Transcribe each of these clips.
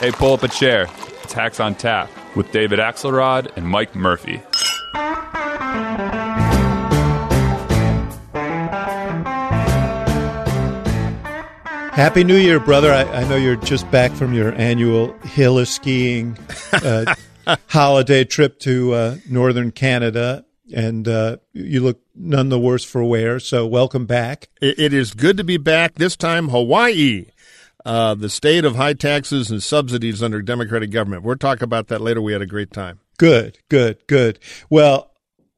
Hey, pull up a chair. It's Hacks on Tap with David Axelrod and Mike Murphy. Happy New Year, brother. I, I know you're just back from your annual hill skiing uh, holiday trip to uh, northern Canada, and uh, you look none the worse for wear. So, welcome back. It, it is good to be back. This time, Hawaii, uh, the state of high taxes and subsidies under Democratic government. We'll talk about that later. We had a great time. Good, good, good. Well,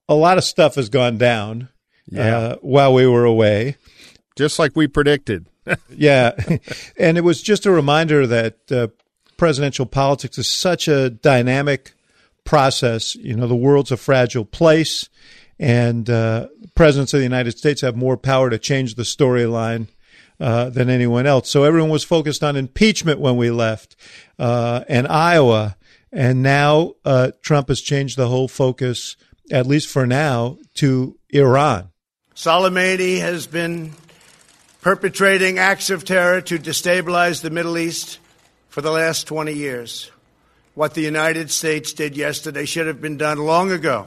a lot of stuff has gone down Yeah. uh, while we were away. Just like we predicted. yeah. and it was just a reminder that uh, presidential politics is such a dynamic process. You know, the world's a fragile place, and uh, presidents of the United States have more power to change the storyline. Uh, than anyone else. So everyone was focused on impeachment when we left, uh, and Iowa. And now uh, Trump has changed the whole focus, at least for now, to Iran. Soleimani has been perpetrating acts of terror to destabilize the Middle East for the last 20 years. What the United States did yesterday should have been done long ago.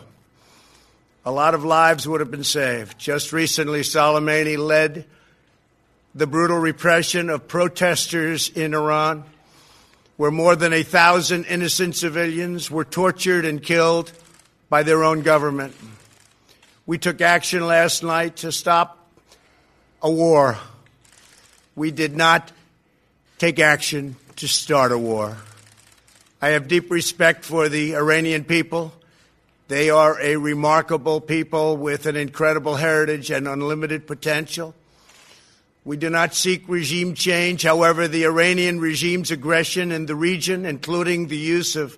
A lot of lives would have been saved. Just recently, Soleimani led the brutal repression of protesters in Iran, where more than a thousand innocent civilians were tortured and killed by their own government. We took action last night to stop a war. We did not take action to start a war. I have deep respect for the Iranian people. They are a remarkable people with an incredible heritage and unlimited potential. We do not seek regime change. However, the Iranian regime's aggression in the region, including the use of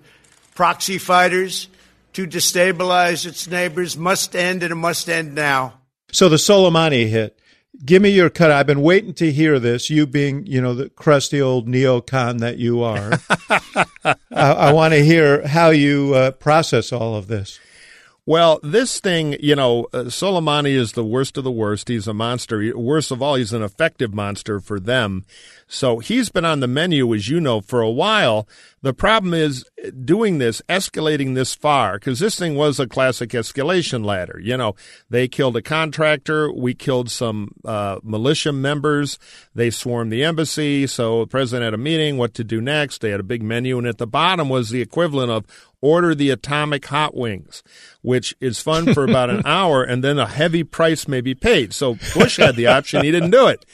proxy fighters to destabilize its neighbors, must end and it must end now. So the Soleimani hit. Give me your cut. I've been waiting to hear this. You being, you know, the crusty old neocon that you are. I, I want to hear how you uh, process all of this. Well, this thing, you know, uh, Soleimani is the worst of the worst. He's a monster. Worst of all, he's an effective monster for them. So he's been on the menu, as you know, for a while. The problem is doing this, escalating this far, because this thing was a classic escalation ladder. You know, they killed a contractor. We killed some uh, militia members. They swarmed the embassy. So the president had a meeting, what to do next. They had a big menu. And at the bottom was the equivalent of order the atomic hot wings, which is fun for about an hour. And then a heavy price may be paid. So Bush had the option. He didn't do it.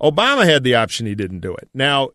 Obama had the option. He didn't do it. Now,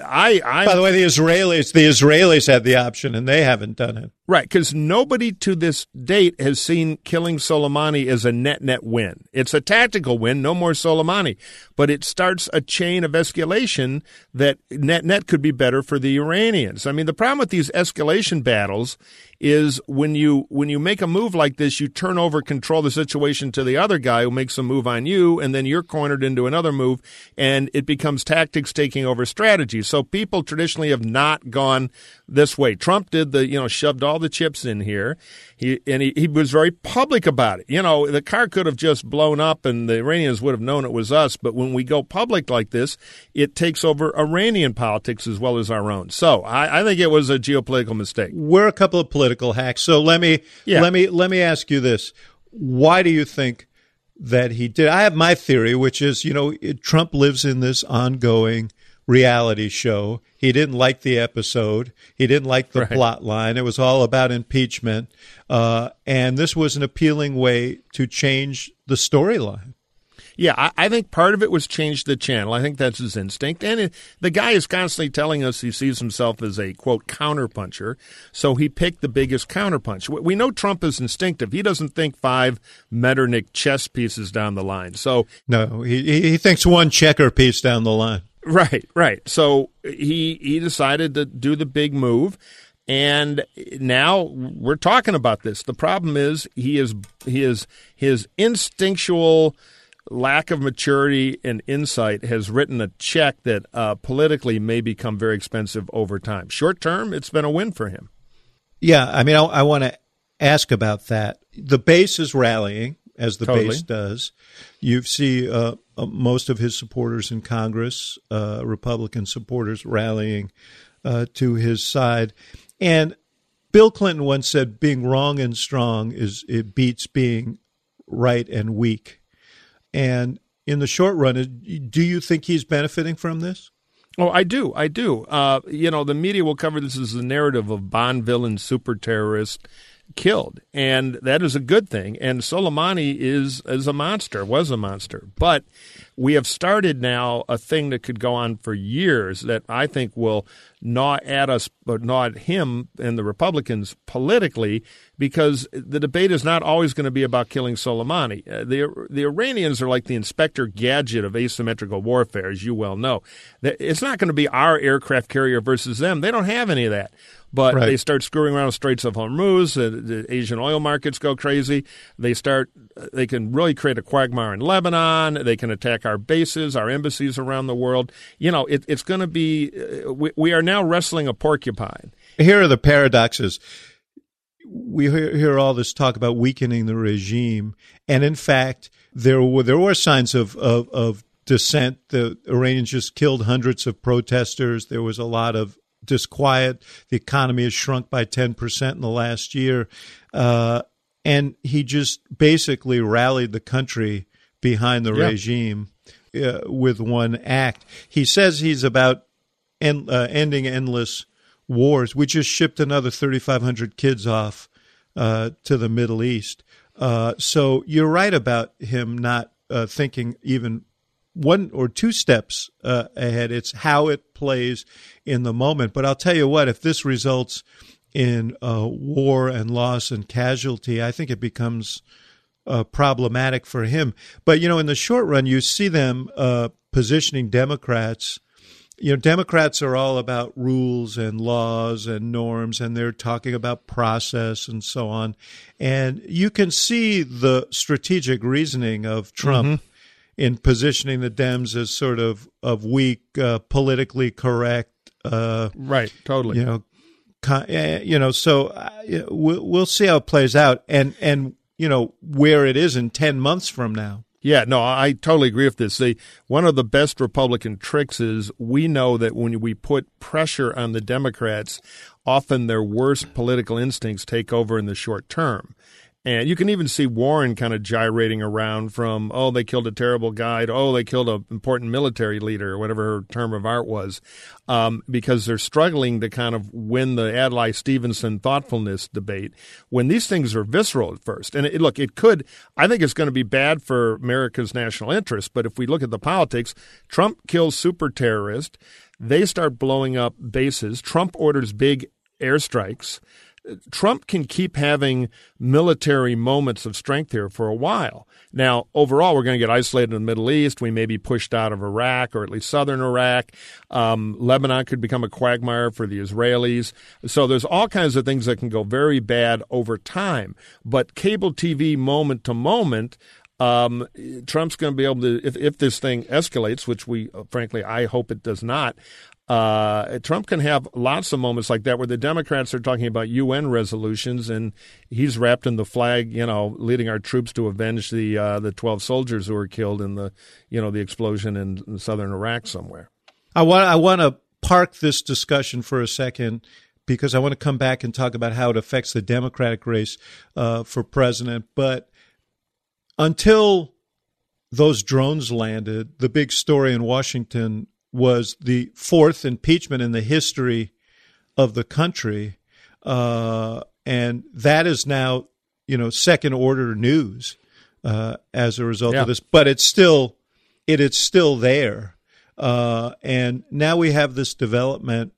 I, I By the way, the Israelis, the Israelis had the option, and they haven't done it. Right, because nobody to this date has seen killing Soleimani as a net net win. It's a tactical win, no more Soleimani, but it starts a chain of escalation that net net could be better for the Iranians. I mean, the problem with these escalation battles is when you when you make a move like this, you turn over control the situation to the other guy who makes a move on you, and then you're cornered into another move, and it becomes tactics taking over strategy. So people traditionally have not gone this way. Trump did the you know shoved all the chips in here. He and he, he was very public about it. You know, the car could have just blown up and the Iranians would have known it was us. But when we go public like this, it takes over Iranian politics as well as our own. So I, I think it was a geopolitical mistake. We're a couple of political hacks. So let me Yeah. let me let me ask you this: Why do you think that he did? I have my theory, which is you know it, Trump lives in this ongoing reality show. He didn't like the episode. He didn't like the Right. plot line. It was all about impeachment, uh, and this was an appealing way to change the storyline. Yeah, I, I, think part of it was change the channel. I think that's his instinct. And it, the guy is constantly telling us he sees himself as a, quote, counterpuncher. So he picked the biggest counterpunch. We know Trump is instinctive. He doesn't think five Metternich chess pieces down the line. So No, he, he thinks one checker piece down the line. Right, right. So he he decided to do the big move. And now we're talking about this. The problem is he is he is his instinctual lack of maturity and insight has written a check that uh, politically may become very expensive over time. Short term, it's been a win for him. Yeah, I mean, I, I want to ask about that. The base is rallying as the totally. base does. You see uh, uh, most of his supporters in Congress, uh, Republican supporters, rallying uh, to his side. And Bill Clinton once said, "Being wrong and strong is it beats being right and weak." And in the short run, do you think he's benefiting from this? Oh, I do. I do. Uh, you know, the media will cover this as a narrative of Bond villain, super terrorist killed, and that is a good thing. And Soleimani is is a monster, was a monster, but we have started now a thing that could go on for years that I think will gnaw at us, but not him and the Republicans politically, because the debate is not always going to be about killing Soleimani. Uh, the the Iranians are like the Inspector Gadget of asymmetrical warfare, as you well know. It's not going to be our aircraft carrier versus them. They don't have any of that. But right. they start screwing around with Straits of Hormuz. The, the, Asian oil markets go crazy. They start. They can really create a quagmire in Lebanon. They can attack our bases, our embassies around the world. You know, it, it's going to be. Uh, we, we are now wrestling a porcupine. Here are the paradoxes. We hear, hear all this talk about weakening the regime, and in fact, there were there were signs of, of, of dissent. The Iranians just killed hundreds of protesters. There was a lot of disquiet. The economy has shrunk by 10% in the last year. Uh, and he just basically rallied the country behind the regime uh, with one act. He says he's about en- uh, ending endless wars. We just shipped another 3,500 kids off uh, to the Middle East. Uh, so you're right about him not uh, thinking even one or two steps uh, ahead. It's how it plays in the moment. But I'll tell you what, if this results in uh, war and loss and casualty, I think it becomes uh, problematic for him. But, you know, in the short run, you see them uh, positioning Democrats. You know, Democrats are all about rules and laws and norms, and they're talking about process and so on. And you can see the strategic reasoning of Trump. Mm-hmm in positioning the Dems as sort of of weak, uh, politically correct. Uh, right. Totally. You know, con- uh, you know. So uh, we'll we'll see how it plays out, and and you know where it is in ten months from now. Yeah, no, I totally agree with this. The, one of the best Republican tricks is we know that when we put pressure on the Democrats, often their worst political instincts take over in the short term. And you can even see Warren kind of gyrating around from, oh, they killed a terrible guy, to, oh, they killed an important military leader, or whatever her term of art was, um, because they're struggling to kind of win the Adlai Stevenson thoughtfulness debate when these things are visceral at first. And it, look, it could, I think it's going to be bad for America's national interest. But if we look at the politics, Trump kills super terrorists. They start blowing up bases. Trump orders big airstrikes. Trump can keep having military moments of strength here for a while. Now, overall, we're going to get isolated in the Middle East. We may be pushed out of Iraq or at least southern Iraq. Um, Lebanon could become a quagmire for the Israelis. So there's all kinds of things that can go very bad over time. But cable TV moment to moment, um, Trump's going to be able to, if, if this thing escalates, which we, frankly, I hope it does not, uh, Trump can have lots of moments like that where the Democrats are talking about UN resolutions, and he's wrapped in the flag, you know, leading our troops to avenge the uh, the twelve soldiers who were killed in the, you know, the explosion in, in southern Iraq somewhere. I want I want to park this discussion for a second because I want to come back and talk about how it affects the Democratic race uh, for president. But until those drones landed, the big story in Washington was the fourth impeachment in the history of the country. Uh, and that is now, you know, second order news uh, as a result yeah. of this. But it's still it is still there. Uh, and now we have this development,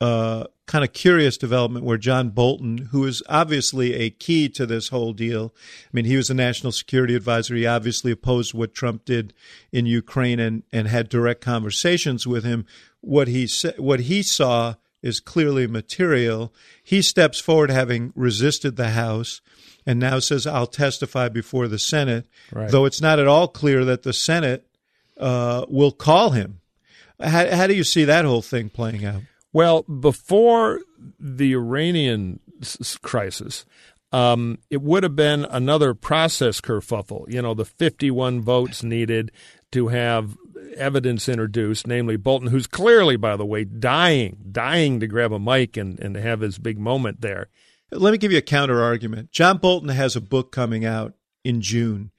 uh, kind of curious development where John Bolton, who is obviously a key to this whole deal, I mean, he was a national security advisor. He obviously opposed what Trump did in Ukraine and, and had direct conversations with him. What he sa- what he saw is clearly material. He steps forward, having resisted the House, and now says, "I'll testify before the Senate." Right. Though it's not at all clear that the Senate uh, will call him. How, how do you see that whole thing playing out? Well, before the Iranian s- crisis, um, it would have been another process kerfuffle. You know, the 51 votes needed to have evidence introduced, namely Bolton, who's clearly, by the way, dying, dying to grab a mic and, and have his big moment there. Let me give you a counter argument. John Bolton has a book coming out in June.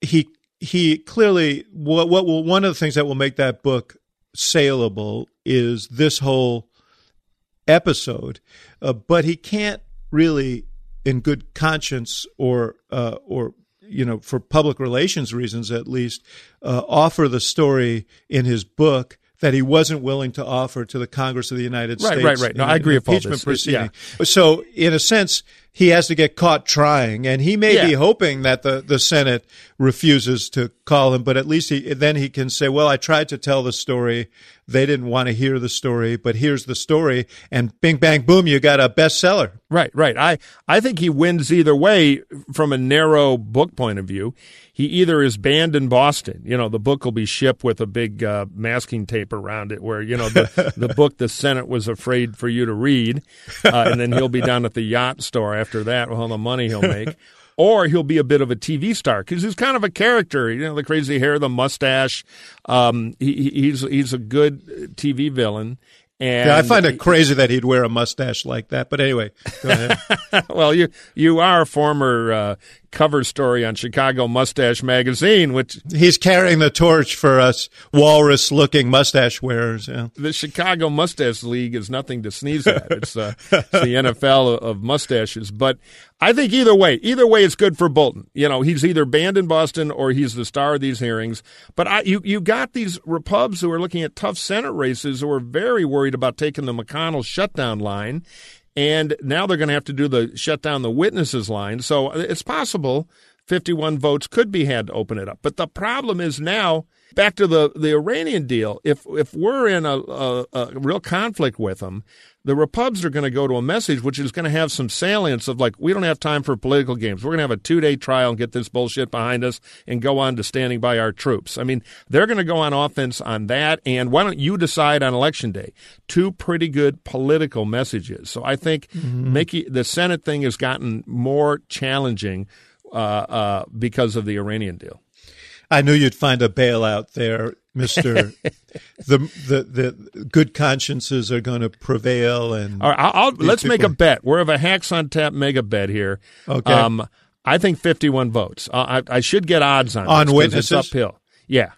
He he clearly what what will one of the things that will make that book saleable is this whole episode, uh, but he can't really, in good conscience or uh, or you know for public relations reasons at least, uh, offer the story in his book that he wasn't willing to offer to the Congress of the United Right, States. right, right. Right. No, I agree with all this. proceeding. So, in a sense, he has to get caught trying, and he may be hoping that the, the Senate refuses to call him, but at least he, then he can say, "Well, I tried to tell the story. They didn't want to hear the story, but here's the story." And bing, bang, boom, you got a bestseller. Right, right. I, I think he wins either way from a narrow book point of view. He either is banned in Boston. You know, the book will be shipped with a big uh, masking tape around it where, you know, the, the book the Senate was afraid for you to read. Uh, and then he'll be down at the yacht store after that with all the money he'll make. Or he'll be a bit of a TV star because he's kind of a character. You know, the crazy hair, the mustache. Um, he, he- he's he's a good TV villain. And Yeah, I find it crazy that he'd wear a mustache like that. But anyway, go ahead. well, you you are a former uh, cover story on Chicago Mustache Magazine, which He's carrying the torch for us walrus-looking mustache wearers. Yeah. the Chicago Mustache League is nothing to sneeze at. It's, uh, it's the NFL of mustaches. But I think either way, either way, it's good for Bolton. You know, he's either banned in Boston or he's the star of these hearings. But I, you you got these Repubs who are looking at tough Senate races who are very worried about taking the McConnell shutdown line. And now they're going to have to do the shut down the witnesses line. So uh, it's possible 51 votes could be had to open it up. But the problem is now back to the, the Iranian deal. If if we're in a, a, a real conflict with them, the Repubs are going to go to a message which is going to have some salience of like, we don't have time for political games. We're going to have a two day trial and get this bullshit behind us and go on to standing by our troops. I mean, they're going to go on offense on that. And why don't you decide on election day? Two pretty good political messages. So I think mm-hmm. Mickey, the Senate thing has gotten more challenging uh, uh, because of the Iranian deal. I knew you'd find a bailout there, Mister. the, the the good consciences are going to prevail, and right, I'll, I'll, let's make a bet. We're of a hacks on tap mega bet here. Okay. Um, I think 51 votes. Uh, I, I should get odds on On this witnesses? It's uphill. Yeah.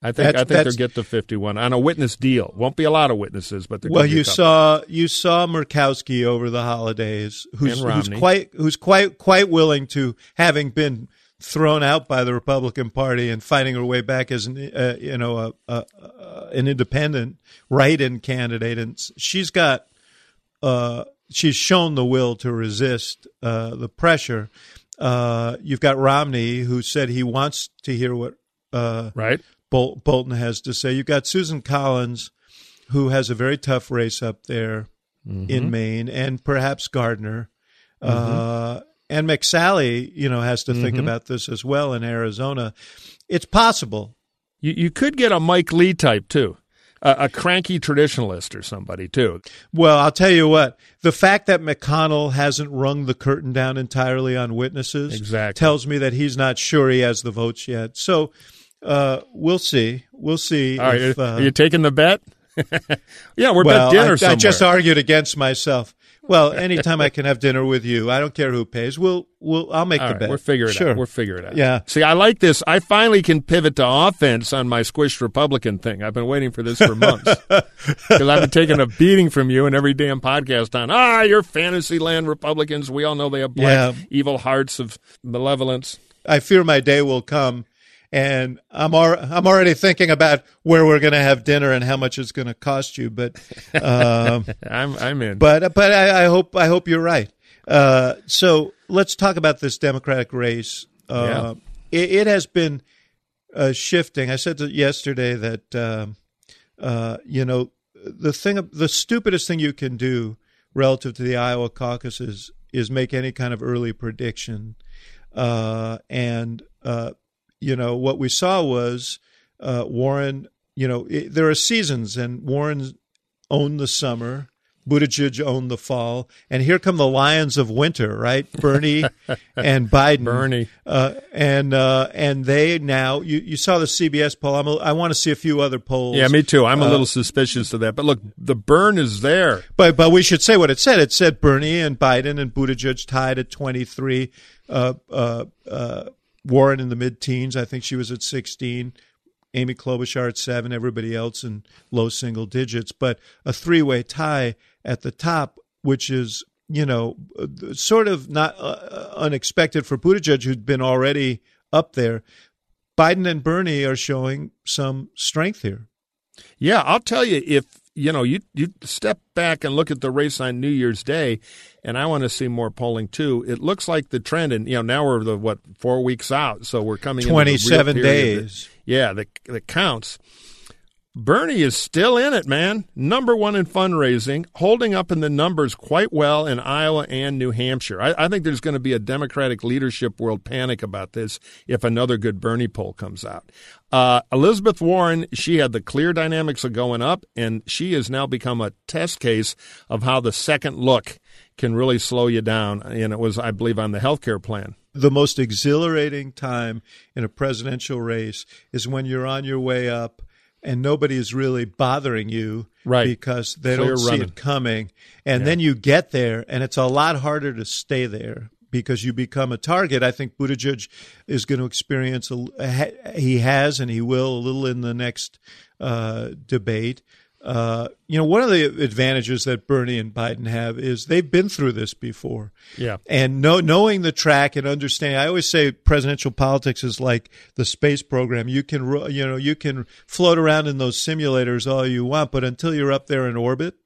I think That's- I think they'll get to 51 on a witness deal. Won't be a lot of witnesses, but well, could be a you saw you saw Murkowski over the holidays, who's, who's quite who's quite quite willing to, having been thrown out by the Republican Party and fighting her way back as an uh, you know a, a, a, an independent write-in candidate, and she's got uh, she's shown the will to resist uh, the pressure. Uh, you've got Romney, who said he wants to hear what uh, right. Bol- Bolton has to say. You've got Susan Collins, who has a very tough race up there in mm-hmm. Maine, and perhaps Gardner. Mm-hmm. Uh, and McSally, you know, has to think mm-hmm. about this as well in Arizona. It's possible. You you could get a Mike Lee type too, a, a cranky traditionalist or somebody too. Well, I'll tell you what. The fact that McConnell hasn't rung the curtain down entirely on witnesses Exactly. tells me that he's not sure he has the votes yet. So uh, we'll see. We'll see. All right, if, are, uh, are you taking the bet? yeah, we're well, at dinner I, somewhere. I just argued against myself. Well, anytime I can have dinner with you, I don't care who pays. We'll, we'll, I'll make All the right, bet. we're figuring it sure. out. We're figuring it out. Yeah. See, I like this. I finally can pivot to offense on my squished Republican thing. I've been waiting for this for months because I've been taking a beating from you in every damn podcast on ah, you're fantasy land Republicans. We all know they have black Yeah. evil hearts of malevolence. I fear my day will come, and I'm al- I'm already thinking about where we're going to have dinner and how much it's going to cost you. But um, I'm I'm in. but but I, I hope I hope you're right. Uh, so let's talk about this Democratic race. Uh, it, it has been uh, shifting. I said to yesterday that um, uh, you know the thing, the stupidest thing you can do relative to the Iowa caucuses is make any kind of early prediction. Uh, and uh, you know what we saw was uh, Warren. You know it, there are seasons, and Warren owned the summer. Buttigieg owned the fall, and here come the lions of winter, right? Bernie and Biden. Bernie. uh, and uh, and they now you, you saw the CBS poll. I'm a, I want to see a few other polls. yeah, me too. I'm a Uh, little suspicious of that. But look, the Bern is there. But but we should say what it said. It said Bernie and Biden and Buttigieg tied at 23. Uh, uh, uh, Warren in the mid teens. I think she was at 16. Amy Klobuchar at seven. Everybody else in low single digits. But a three way tie at the top, which is you know uh, sort of not uh, unexpected for Buttigieg, who'd been already up there. Biden and Bernie are showing some strength here. Yeah, I'll tell you if you know you you step back and look at the race on New Year's Day, and I want to see more polling too. It looks like the trend, and you know now we're the what four weeks out, so we're coming the real 27 period that- days. yeah, that that counts. Bernie is still in it, man. Number one in fundraising, holding up in the numbers quite well in Iowa and New Hampshire. I, I think there's going to be a Democratic leadership world panic about this if another good Bernie poll comes out. Uh, Elizabeth Warren, she had the clear dynamics of going up, and she has now become a test case of how the second look can really slow you down. And it was, I believe, on the health care plan. the most exhilarating time in a presidential race is when you're on your way up and nobody is really bothering you Right. because they Clear don't see running. it coming and then you get there and it's a lot harder to stay there because you become a target i think buttigieg is going to experience a, he has and he will a little in the next uh, debate uh, you know, one of the advantages that Bernie and Biden have is they've been through this before. Yeah. And know, knowing the track and understanding, I always say presidential politics is like the space program. You can, you know, you can float around in those simulators all you want, but until you're up there in orbit,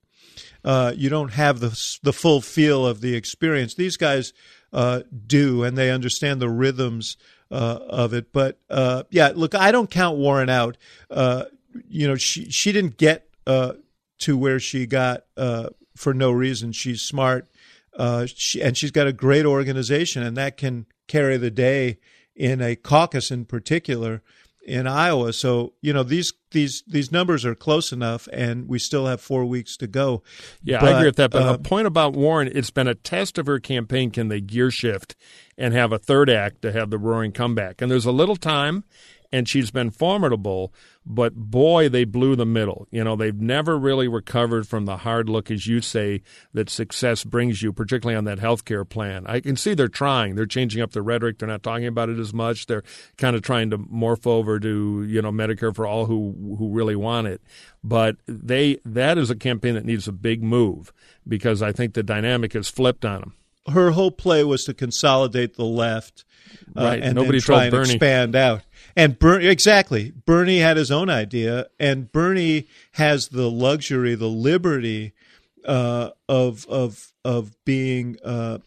uh, you don't have the the full feel of the experience. These guys uh, do, and they understand the rhythms uh, of it. But uh, yeah, look, I don't count Warren out. Uh, you know, she she didn't get uh, to where she got uh, for no reason. She's smart, uh, she, and she's got a great organization, and that can carry the day in a caucus in particular in Iowa. So you know these these these numbers are close enough, and we still have four weeks to go. Yeah, I agree with that. But uh, a point about Warren, it's been a test of her campaign. Can they gear shift and have a third act to have the roaring comeback? And there's a little time, and she's been formidable. But boy, they blew the middle. You know, they've never really recovered from the hard look, as you say, that success brings you, particularly on that health care plan. I can see they're trying. They're changing up the rhetoric. They're not talking about it as much. They're kind of trying to morph over to, you know, Medicare for all who who really want it. But they that is a campaign that needs a big move because I think the dynamic has flipped on them. her whole play was to consolidate the left, uh, Right. and Nobody then try and Bernie. expand out. And Ber- exactly, Bernie had his own idea, and Bernie has the luxury, the liberty uh, of of of being uh,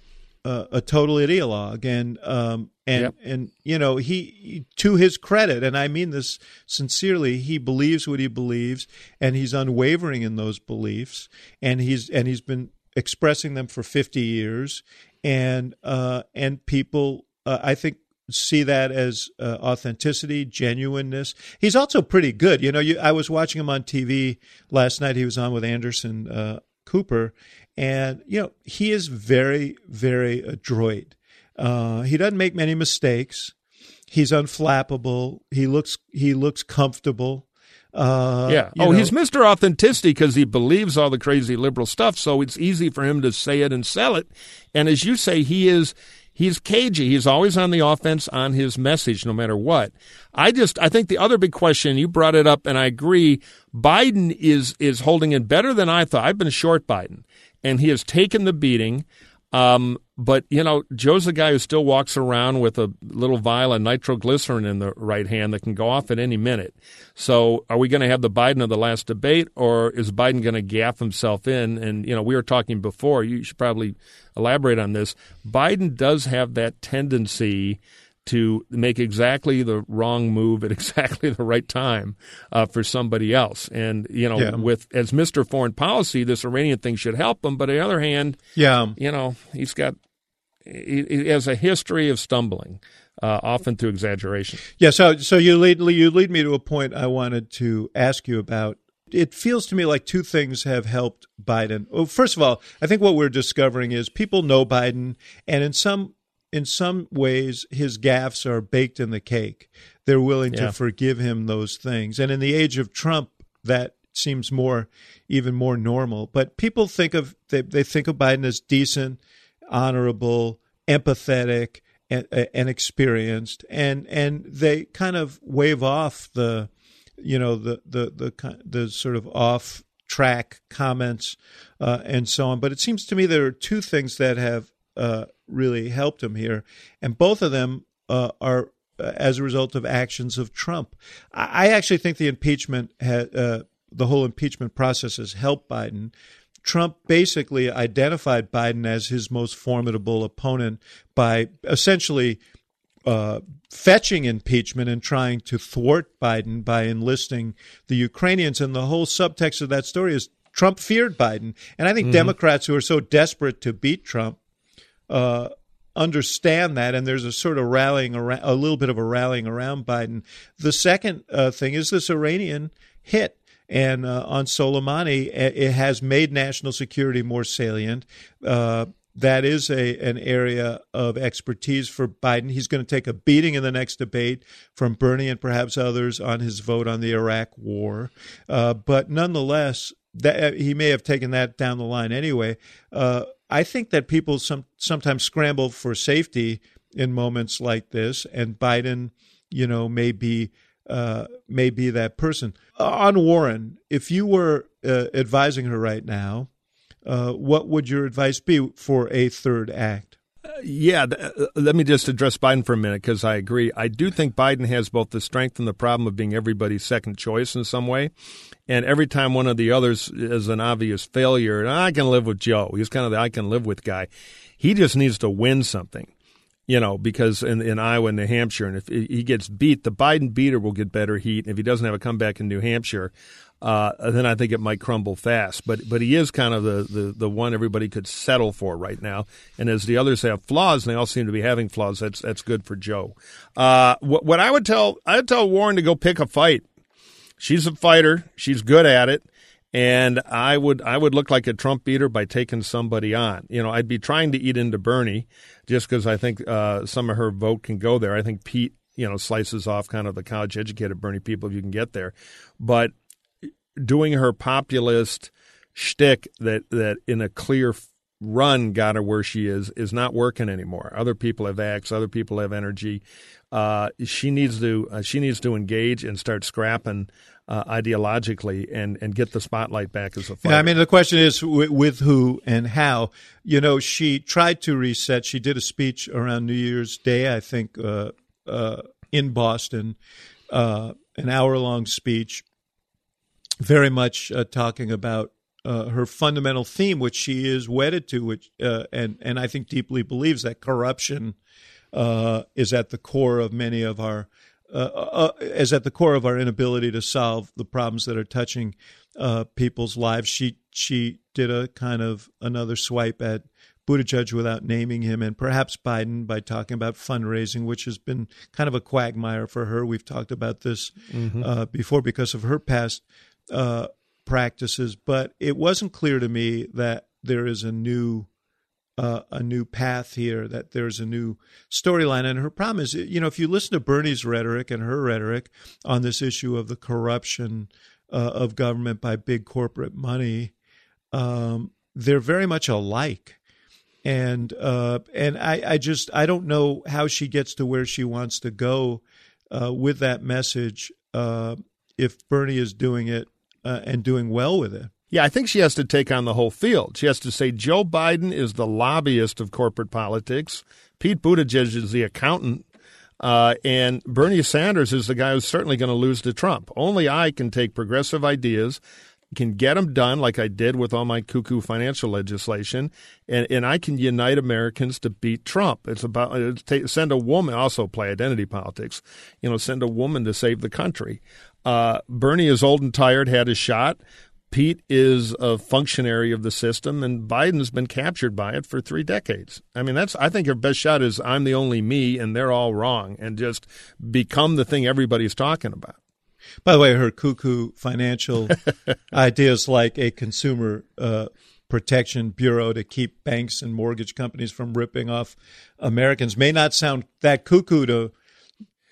uh, a total ideologue, and um, and Yep. and you know he to his credit, and I mean this sincerely, he believes what he believes, and he's unwavering in those beliefs, and he's and he's been expressing them for 50 years and uh, and people uh, I think see that as uh, authenticity genuineness he's also pretty good you know you, I was watching him on TV last night he was on with Anderson uh, Cooper and you know he is very very adroit uh, he doesn't make many mistakes he's unflappable he looks he looks comfortable uh, Yeah. Oh, know, he's Mr. Authenticity because he believes all the crazy liberal stuff. So it's easy for him to say it and sell it. And as you say, he is he's cagey. He's always on the offense on his message, no matter what. I just I think the other big question you brought it up, and I agree. Biden is is holding it better than I thought. I've been short Biden, and he has taken the beating. Um, but you know, Joe's a guy who still walks around with a little vial of nitroglycerin in the right hand that can go off at any minute. So, are we going to have the Biden of the last debate, or is Biden going to gaff himself in? And you know, we were talking before. You should probably elaborate on this. Biden does have that tendency to make exactly the wrong move at exactly the right time uh, for somebody else. And you know, yeah. with as Mr. Foreign Policy, this Iranian thing should help him. But on the other hand, yeah, you know, he's got he, he has a history of stumbling. Uh, often through exaggeration. Yeah, so so you lead you lead me to a point I wanted to ask you about it feels to me like two things have helped Biden. Well, first of all, I think what we're discovering is people know Biden, and in some in some ways, his gaffes are baked in the cake. They're willing yeah. to forgive him those things. And in the age of Trump, that seems more, even more normal. But people think of they, they think of Biden as decent, honorable, empathetic, and, and experienced, and and they kind of wave off the, you know, the the the the sort of off track comments uh, and so on. But it seems to me there are two things that have uh, really helped him here, and both of them uh, are uh, as a result of actions of Trump. I, I actually think the impeachment, had, uh, the whole impeachment process, has helped Biden. Trump basically identified Biden as his most formidable opponent by essentially uh, fetching impeachment and trying to thwart Biden by enlisting the Ukrainians. And the whole subtext of that story is Trump feared Biden. And I think mm-hmm. Democrats who are so desperate to beat Trump uh, understand that, and there's a sort of rallying around, a little bit of a rallying around Biden. The second uh, thing is this Iranian hit. And uh, on Soleimani, it has made national security more salient. Uh, that is a an area of expertise for Biden. He's going to take a beating in the next debate from Bernie and perhaps others on his vote on the Iraq War. Uh, but nonetheless, that, he may have taken that down the line anyway. I think that people some, sometimes scramble for safety in moments like this, and Biden, you know, may be uh, may be that person. Uh, on Warren, if you were uh, advising her right now, uh, what would your advice be for a third act? Yeah, uh, let me just address Biden for a minute because I agree. I do think Biden has both the strength and the problem of being everybody's second choice in some way. And every time one of the others is an obvious failure, I can live with Joe. He's kind of the I can live with guy. He just needs to win something you know, because in, in Iowa and New Hampshire, and if he gets beat, the Biden beater will get better heat. And if he doesn't have a comeback in New Hampshire, uh, then I think it might crumble fast. But but he is kind of the, the, the one everybody could settle for right now. And as the others have flaws, and they all seem to be having flaws, that's that's good for Joe. Uh, what, what I would tell I would tell Warren to go pick a fight. She's a fighter. She's good at it. And I would I would look like a Trump beater by taking somebody on. You know, I'd be trying to eat into Bernie just because I think uh, some of her vote can go there. I think Pete, you know, slices off kind of the college educated Bernie people if you can get there. But doing her populist shtick that that in a clear run got her where she is is not working anymore. Other people have acts, other people have energy. Uh, she needs to uh, she needs to engage and start scrapping uh, ideologically and and get the spotlight back as a fighter. Yeah, I mean the question is with, with, who and how. You know, she tried to reset. She did a speech around New Year's Day, I think, uh, uh, in Boston, uh, an hour long speech very much uh, talking about uh, her fundamental theme, which she is wedded to, which uh, and and I think deeply believes that corruption uh, is at the core of many of our uh, uh, is at the core of our inability to solve the problems that are touching people's lives. She she did a kind of another swipe at Buttigieg without naming him, and perhaps Biden by talking about fundraising, which has been kind of a quagmire for her. We've talked about this mm-hmm. uh, before because of her past uh, practices, but it wasn't clear to me that there is a new uh, a new path here, that there's a new storyline. And her problem is, you know, if you listen to Bernie's rhetoric and her rhetoric on this issue of the corruption uh, of government by big corporate money, um, they're very much alike. And uh, and I, I just I don't know how she gets to where she wants to go uh, with that message uh, if Bernie is doing it uh, and doing well with it. Yeah, I think she has to take on the whole field. She has to say Joe Biden is the lobbyist of corporate politics. Pete Buttigieg is the accountant. Uh, and Bernie Sanders is the guy who's certainly going to lose to Trump. Only I can take progressive ideas, can get them done like I did with all my cuckoo financial legislation, and, and I can unite Americans to beat Trump. It's about it's take, send a woman, also play identity politics, you know, send a woman to save the country. Uh, Bernie is old and tired, had his shot. Pete is a functionary of the system, and Biden's been captured by it for three decades. I mean, that's I think your best shot is I'm the only me, and they're all wrong, and just become the thing everybody's talking about. By the way, her cuckoo financial ideas like a consumer uh, protection bureau to keep banks and mortgage companies from ripping off Americans may not sound that cuckoo to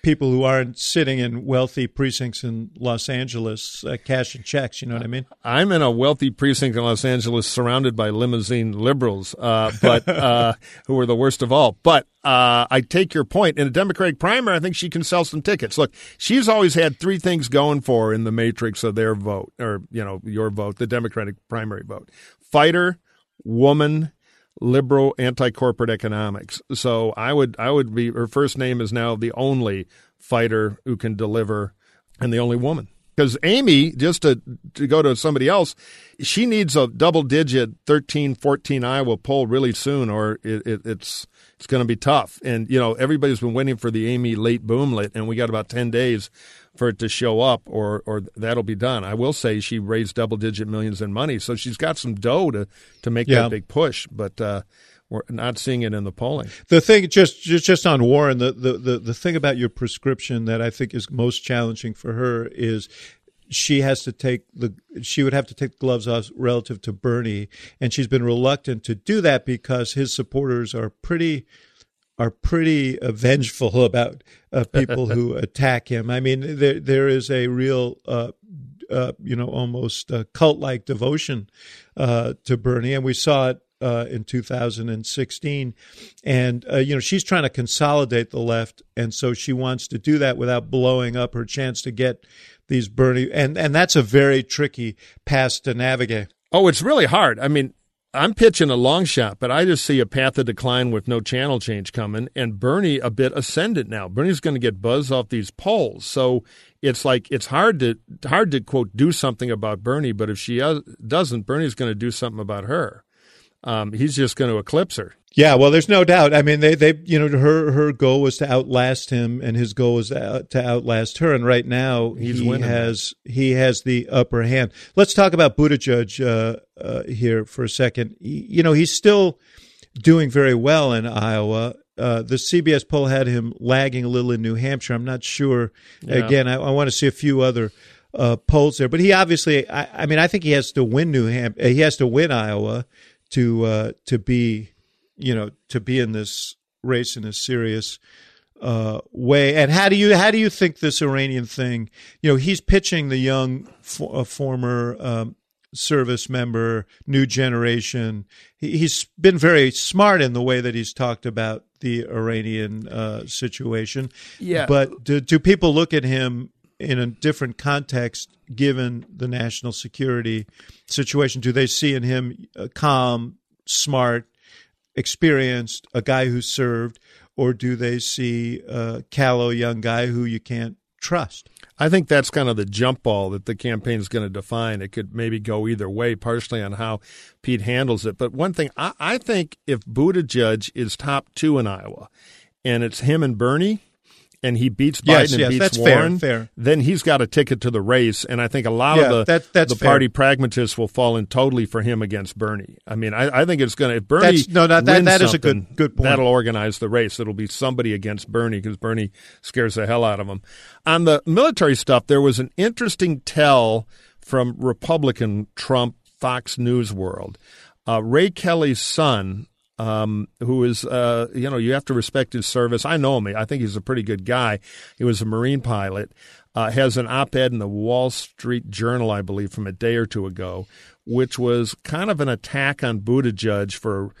people who aren't sitting in wealthy precincts in Los Angeles uh, cashing checks. You know what I mean? I'm in a wealthy precinct in Los Angeles, surrounded by limousine liberals, uh, but uh, who are the worst of all. But uh, I take your point. In a Democratic primary, I think she can sell some tickets. Look, she's always had three things going for her in the matrix of their vote, or you know, your vote, the Democratic primary vote: fighter, woman, liberal anti-corporate economics. So I would I would be her first name is now the only fighter who can deliver and the only woman. Because Amy, just to, to go to somebody else, she needs a double digit 13, 14 Iowa poll really soon, or it, it, it's it's going to be tough. And, you know, everybody's been waiting for the Amy late boomlet, and we got about 10 days for it to show up, or or that'll be done. I will say she raised double digit millions in money, so she's got some dough to to make yeah. that big push. But uh, we're not seeing it in the polling. The thing, just just just on Warren, the, the the the thing about your prescription that I think is most challenging for her is she has to take the she would have to take the gloves off relative to Bernie, and she's been reluctant to do that because his supporters are pretty are pretty uh, vengeful about uh, people who attack him. I mean, there there is a real, uh, uh you know, almost uh, cult like devotion uh, to Bernie, and we saw it. in 2016, and you know she's trying to consolidate the left, and so she wants to do that without blowing up her chance to get these Bernie, and and that's a very tricky pass to navigate. Oh, it's really hard. I mean, I'm pitching a long shot, but I just see a path of decline with no channel change coming, and Bernie a bit ascendant now. Bernie's going to get buzz off these polls, so it's like it's hard to hard to quote do something about Bernie, but if she uh, doesn't, Bernie's going to do something about her. Um, he's just going to eclipse her. Yeah, well, there's no doubt. I mean, they, they, you know, her, her goal was to outlast him, and his goal was to, outlast her. And right now, He's he winning. has he has the upper hand. Let's talk about Buttigieg uh, uh, here for a second. You know, he's still doing very well in Iowa. Uh, the CBS poll had him lagging a little in New Hampshire. I'm not sure. Yeah. Again, I, I want to see a few other uh, polls there, but he obviously. I, I mean, I think he has to win New Hampshire. He has to win Iowa to uh, to be you know, to be in this race in a serious uh, way. And how do you how do you think this Iranian thing? You know, he's pitching the young for, former um, service member, new generation. He, has been very smart in the way that he's talked about the Iranian uh, situation. Yeah, but do, do people look at him in a different context given the national security situation? Do they see in him uh, calm, smart? experienced, a guy who served, or do they see a callow young guy who you can't trust? I think that's kind of the jump ball that the campaign is going to define. It could maybe go either way, partially on how Pete handles it. But one thing, I, I think if Buttigieg is top two in Iowa, and it's him and Bernie, and he beats Biden yes, and yes, beats that's Warren, fair, fair. then he's got a ticket to the race. And I think a lot yeah, of the that, the fair. party pragmatists will fall in totally for him against Bernie. I mean, I, I think it's going to if Bernie that's, no, that, that, that is a good good point. That'll organize the race. It'll be somebody against Bernie because Bernie scares the hell out of him. On the military stuff, there was an interesting tell from Republican Trump Fox News World. Uh, Ray Kelly's son um, who is, uh, you know, you have to respect his service. I know him. I think he's a pretty good guy. He was a Marine pilot. Uh, has an op ed in the Wall Street Journal, I believe, from a day or two ago, which was kind of an attack on Buttigieg for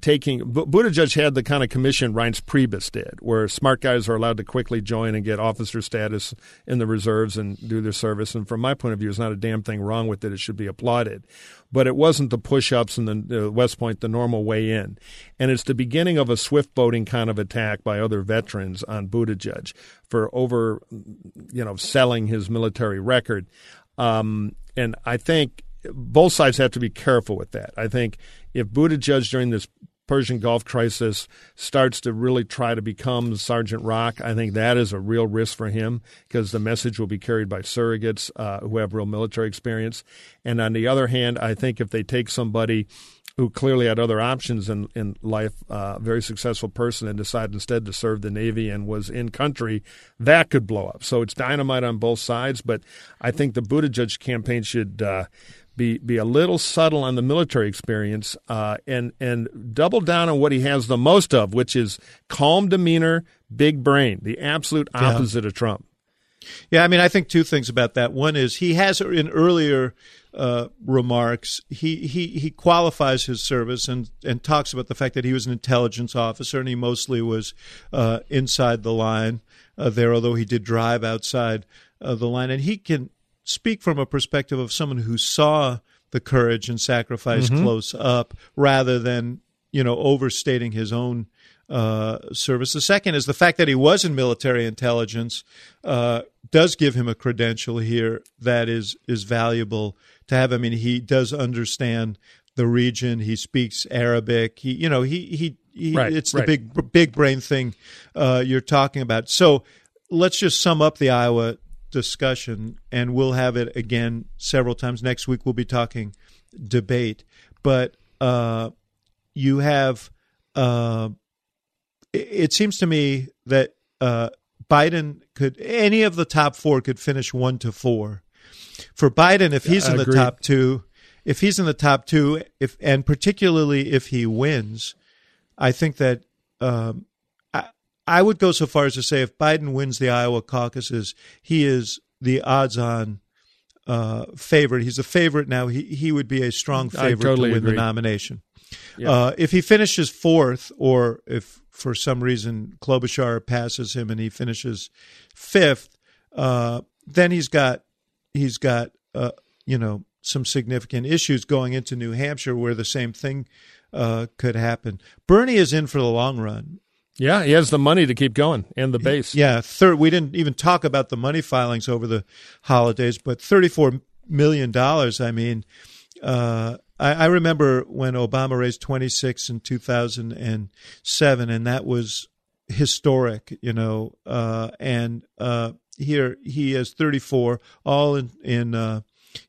taking Buttigieg had the kind of commission Reince Priebus did, where smart guys are allowed to quickly join and get officer status in the reserves and do their service. And from my point of view, there's not a damn thing wrong with it. It should be applauded. But it wasn't the push-ups and the uh, West Point the normal way in, and it's the beginning of a swift boating kind of attack by other veterans on Buttigieg for over, you know, selling his military record. Um, and I think both sides have to be careful with that. I think if Buttigieg during this Persian Gulf crisis starts to really try to become Sergeant Rock, I think that is a real risk for him because the message will be carried by surrogates uh, who have real military experience. And on the other hand, I think if they take somebody who clearly had other options in, in life, a uh, very successful person, and decided instead to serve the Navy and was in country, that could blow up. So it's dynamite on both sides. But I think the Buttigieg campaign should uh, be be a little subtle on the military experience uh, and and double down on what he has the most of, which is calm demeanor, big brain, the absolute opposite yeah. of Trump. Yeah, I mean, I think two things about that. One is he has in earlier uh, remarks he, he he qualifies his service and and talks about the fact that he was an intelligence officer and he mostly was uh, inside the line uh, there, although he did drive outside uh, the line, and he can speak from a perspective of someone who saw the courage and sacrifice mm-hmm. close up rather than you know overstating his own uh, service. The second is the fact that he was in military intelligence uh, does give him a credential here that is is valuable to have. I mean, he does understand the region. He speaks Arabic. He, you know, he he, he right, it's right. the big big brain thing uh, you're talking about. So let's just sum up the Iowa discussion, and we'll have it again several times. Next week, we'll be talking debate. But uh, you have, uh, it, seems to me that uh, Biden could, any of the top four could finish one to four. For Biden, if he's in the top two, if he's in the top two, if and particularly if he wins, I think that um, I would go so far as to say if Biden wins the Iowa caucuses, he is the odds-on uh, favorite. He's a favorite now. He he would be a strong favorite totally to win agree. the nomination. Yeah. Uh, if he finishes fourth, or if for some reason Klobuchar passes him and he finishes fifth, uh, then he's got he's got uh, you know some significant issues going into New Hampshire where the same thing uh, could happen. Bernie is in for the long run. Yeah, he has the money to keep going and the base. Yeah, third. We didn't even talk about the money filings over the holidays, but thirty-four million dollars. I mean, uh, I, I, remember when Obama raised twenty-six in two thousand and seven, and that was historic. You know, uh, and uh, here he has thirty-four, all in in uh,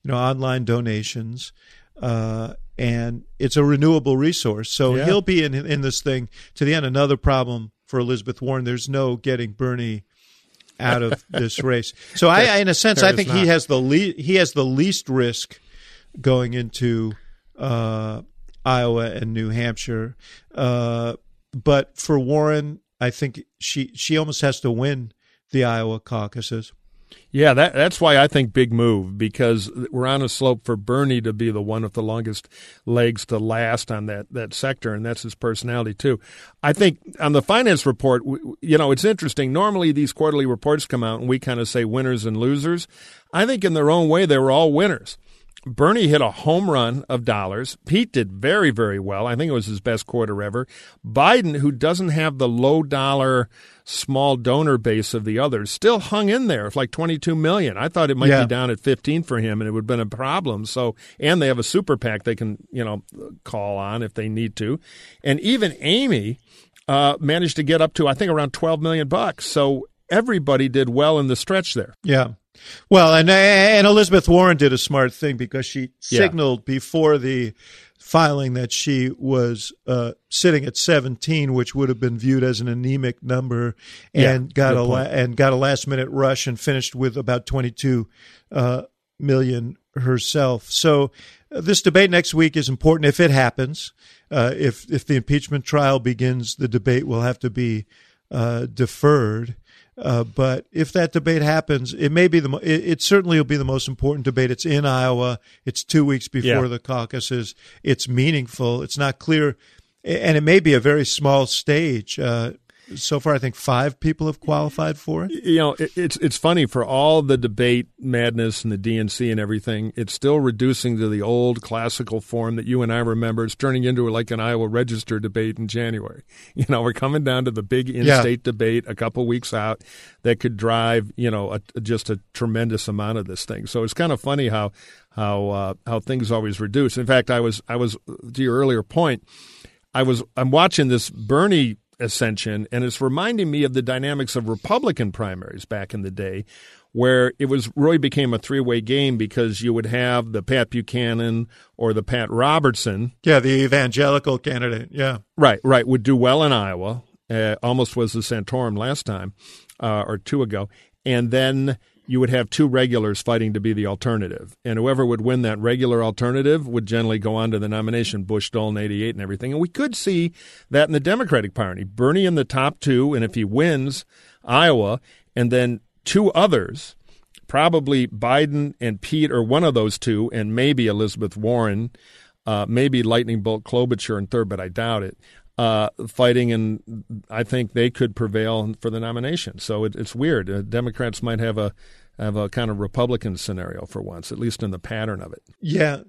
you know online donations. And it's a renewable resource. So yeah. he'll be in in this thing to the end. Another problem for Elizabeth Warren: there's no getting Bernie out of this race. So I, in a sense, I think he has the le- he has the least risk going into uh, Iowa and New Hampshire. Uh, but for Warren, I think she she almost has to win the Iowa caucuses. Yeah, that, that's why I think big move because we're on a slope for Bernie to be the one with the longest legs to last on that, that sector, and that's his personality too. I think on the finance report, you know, it's interesting. Normally these quarterly reports come out and we kind of say winners and losers. I think in their own way they were all winners. Bernie hit a home run of dollars. Pete did very, very well. I think it was his best quarter ever. Biden, who doesn't have the low dollar, small donor base of the others, still hung in there. It's like 22 million. I thought it might yeah. be down at 15 for him and it would have been a problem. So, and they have a super PAC they can, you know, call on if they need to. And even Amy, uh, managed to get up to, I think, around 12 million bucks. So everybody did well in the stretch there. Yeah. Well, and and Elizabeth Warren did a smart thing because she signaled yeah. before the filing that she was uh, sitting at 17, which would have been viewed as an anemic number, and yeah, got a la- and got a last minute rush and finished with about 22 uh, million herself. So uh, this debate next week is important if it happens. Uh, if if the impeachment trial begins, the debate will have to be uh, deferred. Uh, but if that debate happens, it may be the it, it, certainly will be the most important debate. It's in Iowa. It's two weeks before yeah. the caucuses. It's meaningful. It's not clear. and it may be a very small stage. Uh, so far, I think five people have qualified for it. You know, it, it's it's funny for all the debate madness and the DNC and everything. It's still reducing to the old classical form that you and I remember. It's turning into like an Iowa Register debate in January. You know, we're coming down to the big in-state yeah. debate a couple weeks out that could drive you know a, just a tremendous amount of this thing. So it's kind of funny how how uh, how things always reduce. In fact, I was I was to your earlier point. I was I'm watching this Bernie ascension, and it's reminding me of the dynamics of Republican primaries back in the day, where it was really became a three way game because you would have the Pat Buchanan or the Pat Robertson. Yeah, the evangelical candidate. Yeah. Right, right. Would do well in Iowa. Uh, almost was the Santorum last time uh, or two ago. And then you would have two regulars fighting to be the alternative. And whoever would win that regular alternative would generally go on to the nomination, Bush, Dole in, 88, and everything. And we could see that in the Democratic Party. Bernie in the top two, and if he wins Iowa, and then two others, probably Biden and Pete, or one of those two, and maybe Elizabeth Warren, uh, maybe Lightning Bolt Klobuchar in third, but I doubt it uh, fighting, and I think they could prevail for the nomination. So it, it's weird. Uh, Democrats might have a have a kind of Republican scenario for once, at least in the pattern of it. Yeah.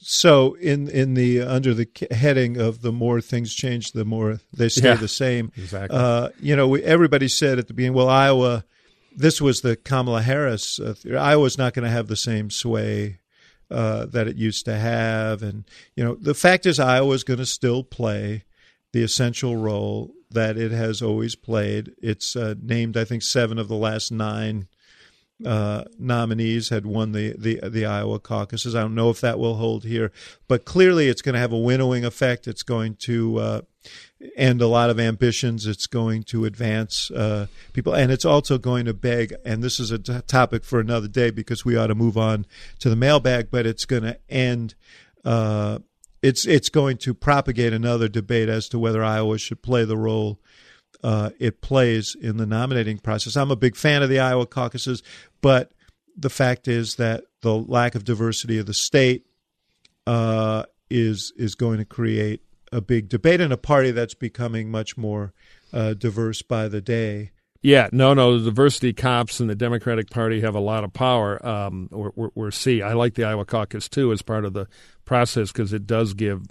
So in in the under the heading of the more things change, the more they stay yeah, the same. Exactly. Uh, you know, we, everybody said at the beginning, well, Iowa. This was the Kamala Harris. Uh, Iowa's not going to have the same sway uh, that it used to have, and you know, the fact is, Iowa's going to still play the essential role that it has always played. It's uh, named, I think, seven of the last nine uh, nominees had won the, the the Iowa caucuses. I don't know if that will hold here, but clearly it's going to have a winnowing effect. It's going to uh, end a lot of ambitions. It's going to advance uh, people, and it's also going to beg. And this is a t- topic for another day because we ought to move on to the mailbag. But it's going to end uh, it's it's going to propagate another debate as to whether Iowa should play the role uh, it plays in the nominating process. I'm a big fan of the Iowa caucuses, but the fact is that the lack of diversity of the state uh, is is going to create a big debate in a party that's becoming much more uh, diverse by the day. Yeah, no, no. The diversity cops and the Democratic Party have a lot of power. Um, we're, we're, see. I like the Iowa caucus too as part of the process because it does give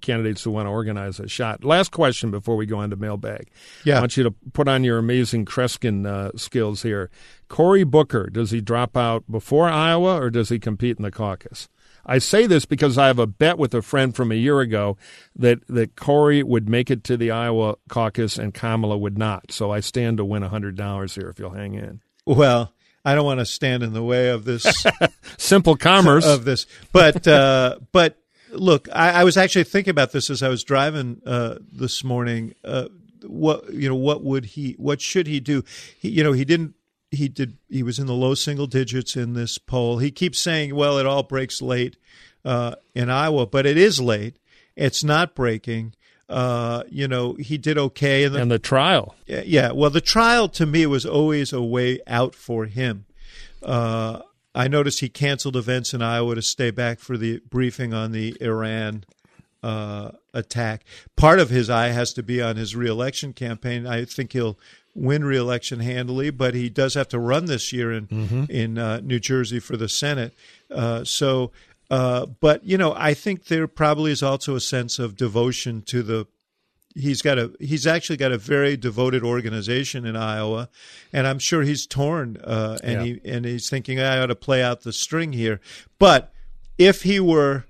candidates who want to organize a shot. Last question before we go on to mailbag. Yeah. I want you to put on your amazing Kreskin uh, skills here. Cory Booker, does he drop out before Iowa or does he compete in the caucus? I say this because I have a bet with a friend from a year ago that, that Cory would make it to the Iowa caucus and Kamala would not. So I stand to win $100 here if you'll hang in. Well, I don't want to stand in the way of this simple commerce of this, but uh, but look, I, I, was actually thinking about this as I was driving uh, this morning. Uh, what you know, what would he, what should he do? He, you know, he didn't he did he was in the low single digits in this poll. He keeps saying, "Well, it all breaks late uh, in Iowa," but it is late. It's not breaking. Uh, you know, he did okay in the, and the trial. Yeah, yeah, well, the trial to me was always a way out for him. Uh, I noticed he canceled events in Iowa to stay back for the briefing on the Iran uh, attack. Part of his eye has to be on his reelection campaign. I think he'll win reelection handily, but he does have to run this year in mm-hmm. in uh, New Jersey for the Senate. Uh, so, uh, but you know, I think there probably is also a sense of devotion to the. He's got a. He's actually got a very devoted organization in Iowa, and I'm sure he's torn. Uh, and yeah. he and he's thinking I ought to play out the string here. But if he were,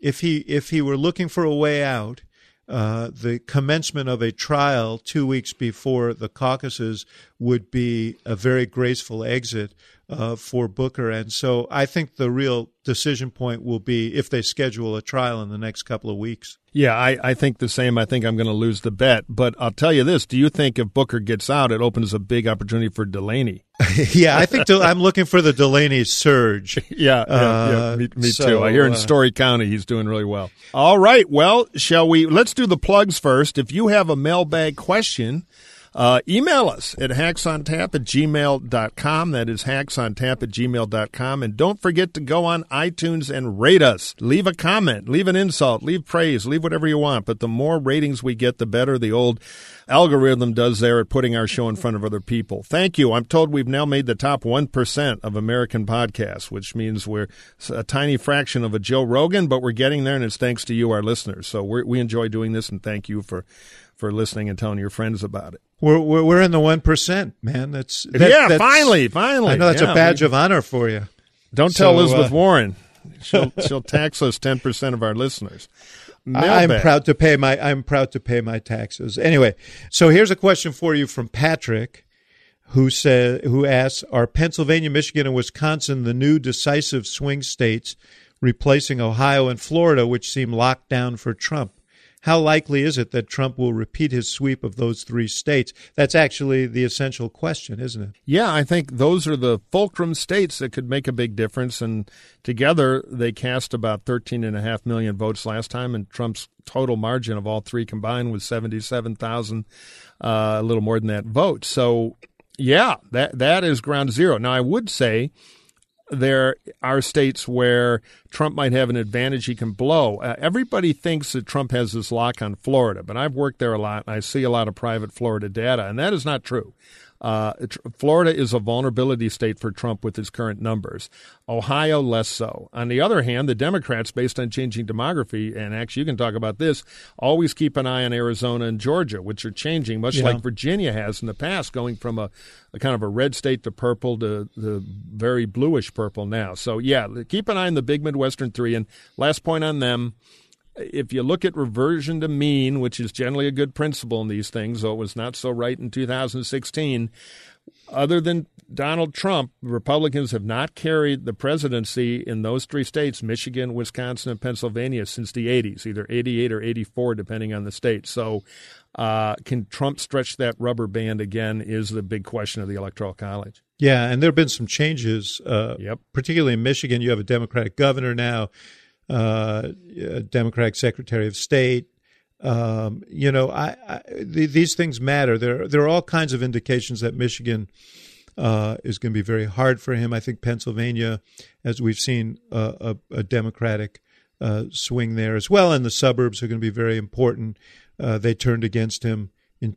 if he if he were looking for a way out, uh, the commencement of a trial two weeks before the caucuses would be a very graceful exit uh, for Booker. And so I think the real decision point will be if they schedule a trial in the next couple of weeks. Yeah, I, I think the same. I think I'm going to lose the bet. But I'll tell you this do you think if Booker gets out, it opens a big opportunity for Delaney? yeah, I think I'm looking for the Delaney surge. yeah, yeah, uh, yeah, me, me so, too. I hear in uh, Story County he's doing really well. All right, well, shall we? Let's do the plugs first. If you have a mailbag question, Uh, email us at hacksontap at gmail.com. That is hacksontap at gmail.com. And don't forget to go on iTunes and rate us. Leave a comment, leave an insult, leave praise, leave whatever you want. But the more ratings we get, the better the old algorithm does there at putting our show in front of other people. Thank you. I'm told we've now made the top 1% of American podcasts, which means we're a tiny fraction of a Joe Rogan, but we're getting there, and it's thanks to you, our listeners. So we enjoy doing this, and thank you for for listening and telling your friends about it. We're we're, we're in the one percent, man. That's that, yeah. That's, finally, finally. I know that's yeah, a badge we, of honor for you. Don't So, tell Elizabeth uh, Warren. She'll she'll tax us ten percent of our listeners. I'm proud to pay my I'm proud to pay my taxes. Anyway, so here's a question for you from Patrick, who said who asks, Are Pennsylvania, Michigan, and Wisconsin the new decisive swing states replacing Ohio and Florida, which seem locked down for Trump? How likely is it that Trump will repeat his sweep of those three states? That's actually the essential question, isn't it? Yeah, I think those are the fulcrum states that could make a big difference. And together, they cast about 13.5 million votes last time, and Trump's total margin of all three combined was 77,000, uh, a little more than that vote. So, yeah, that that is ground zero. Now, I would say there are states where Trump might have an advantage he can blow. Uh, everybody thinks that Trump has this lock on Florida, but I've worked there a lot and I see a lot of private Florida data, and that is not true. Uh, tr- Florida is a vulnerability state for Trump with his current numbers. Ohio, less so. On the other hand, the Democrats, based on changing demography, and actually you can talk about this, always keep an eye on Arizona and Georgia, which are changing, much Yeah. like Virginia has in the past, going from a, a kind of a red state to purple to the very bluish purple now. So, yeah, keep an eye on the big Midwestern three. And last point on them if you look at reversion to mean, which is generally a good principle in these things, though it was not so right in 2016, other than Donald Trump, Republicans have not carried the presidency in those three states, Michigan, Wisconsin, and Pennsylvania, since the 80s, either 88 or 84, depending on the state. So, uh, can Trump stretch that rubber band again? Is the big question of the Electoral College. Yeah, and there have been some changes, uh, Yep. particularly in Michigan. You have a Democratic governor now, uh, Democratic Secretary of State. Um, you know, I, I th- these things matter. There, there are all kinds of indications that Michigan uh, is going to be very hard for him. I think Pennsylvania, as we've seen, uh, a, a Democratic uh, swing there as well, and the suburbs are going to be very important. Uh, they turned against him in